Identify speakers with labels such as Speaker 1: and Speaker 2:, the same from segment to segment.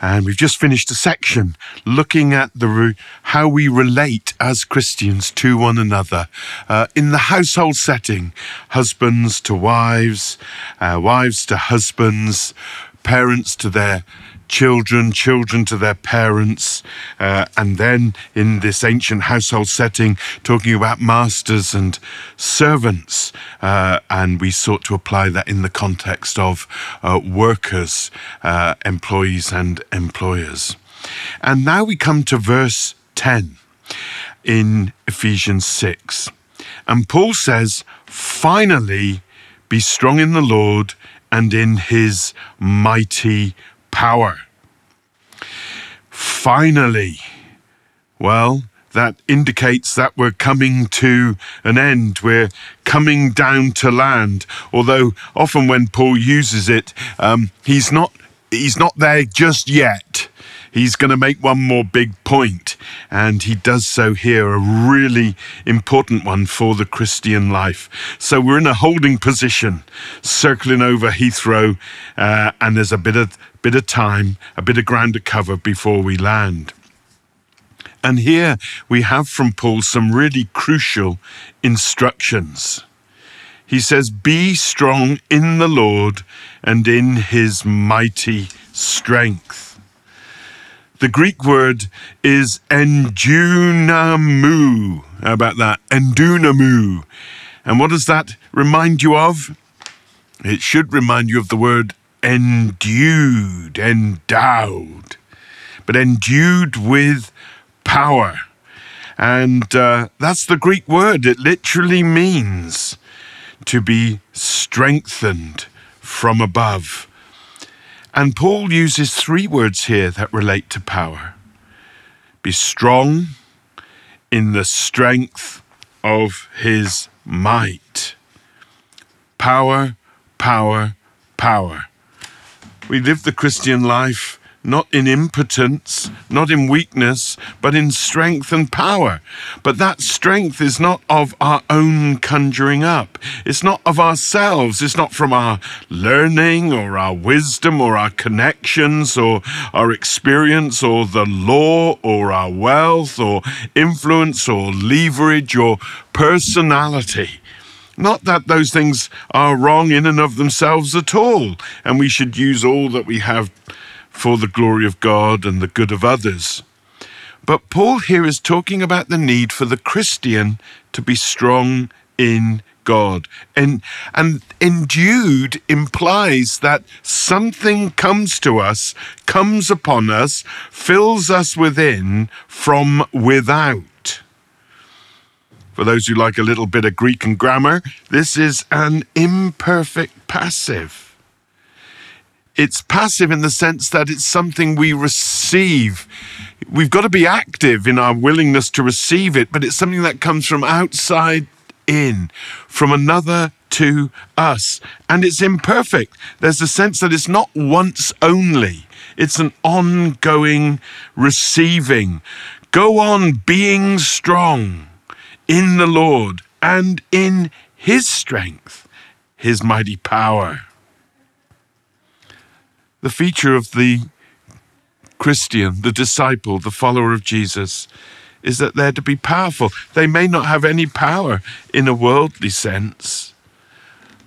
Speaker 1: And we've just finished a section looking at the how we relate as Christians to one another uh, in the household setting, husbands to wives, uh, wives to husbands, parents to their children, children to their parents, uh, and then in this ancient household setting, talking about masters and servants. Uh, and we sought to apply that in the context of uh, workers, uh, employees, and employers. And now we come to verse 10 in Ephesians 6. And Paul says, finally, be strong in the Lord and in his mighty power. Finally, well, that indicates that we're coming to an end. We're coming down to land. Although often when Paul uses it, um, he's not he's not there just yet. He's going to make one more big point, and he does so here, a really important one for the Christian life. So we're in a holding position, circling over Heathrow, uh, and there's a bit of bit of time, a bit of ground to cover before we land. And here we have from Paul some really crucial instructions. He says, Be strong in the Lord and in his mighty strength. The Greek word is endunamu. How about that? Endunamu. And what does that remind you of? It should remind you of the word endued, endowed, but endued with power. And uh, that's the Greek word. It literally means to be strengthened from above. And Paul uses three words here that relate to power be strong in the strength of his might. Power, power, power. We live the Christian life not in impotence, not in weakness, but in strength and power. But that strength is not of our own conjuring up. It's not of ourselves. It's not from our learning or our wisdom or our connections or our experience or the law or our wealth or influence or leverage or personality. Not that those things are wrong in and of themselves at all, and we should use all that we have for the glory of God and the good of others. But Paul here is talking about the need for the Christian to be strong in God. And, and endued implies that something comes to us, comes upon us, fills us within from without. For those who like a little bit of Greek and grammar, this is an imperfect passive. It's passive in the sense that it's something we receive. We've got to be active in our willingness to receive it, but it's something that comes from outside in, from another to us. And it's imperfect. There's a sense that it's not once only, it's an ongoing receiving. Go on being strong in the Lord and in his strength, his mighty power. The feature of the Christian, the disciple, the follower of Jesus, is that they're to be powerful. They may not have any power in a worldly sense,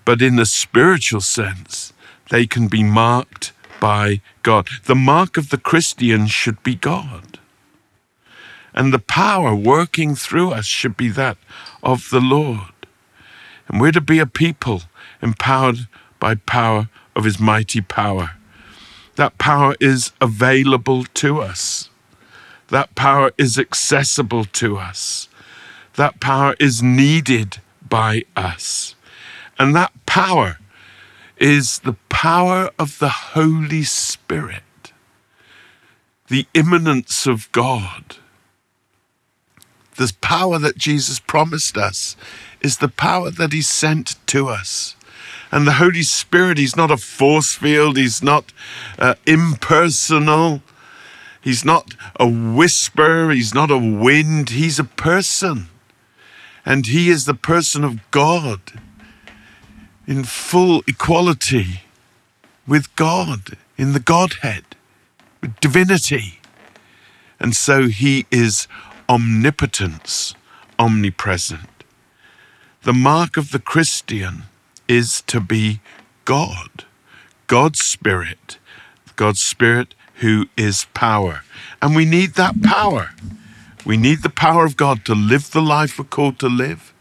Speaker 1: but in a spiritual sense, they can be marked by God. The mark of the Christian should be God. And the power working through us should be that of the Lord. And we're to be a people empowered by power of his mighty power. That power is available to us. That power is accessible to us. That power is needed by us. And that power is the power of the Holy Spirit, the immanence of God the power that Jesus promised us is the power that He sent to us. And the Holy Spirit, He's not a force field, He's not uh, impersonal, He's not a whisper, He's not a wind, He's a person. And He is the person of God in full equality with God, in the Godhead, with divinity. And so He is omnipotence, omnipresent. The mark of the Christian is to be God, God's Spirit, God's Spirit who is power. And we need that power. We need the power of God to live the life we're called to live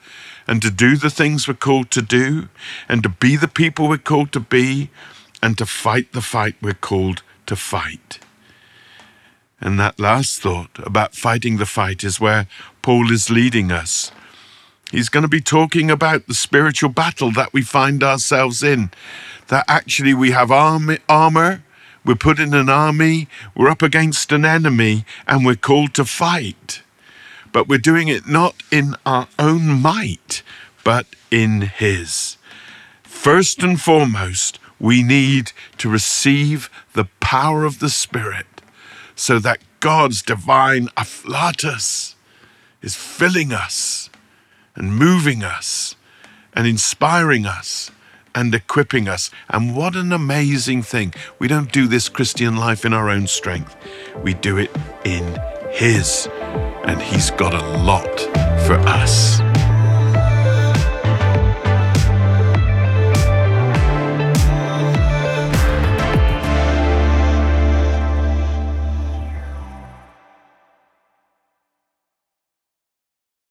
Speaker 1: and to do the things we're called to do and to be the people we're called to be and to fight the fight we're called to fight. And that last thought about fighting the fight is where Paul is leading us. He's going to be talking about the spiritual battle that we find ourselves in. That actually we have army, armor, we're put in an army, we're up against an enemy, and we're called to fight. But we're doing it not in our own might, but in His. First and foremost, we need to receive the power of the Spirit so that God's divine afflatus is filling us and moving us and inspiring us and equipping us. And what an amazing thing. We don't do this Christian life in our own strength, we do it in His. And He's got a lot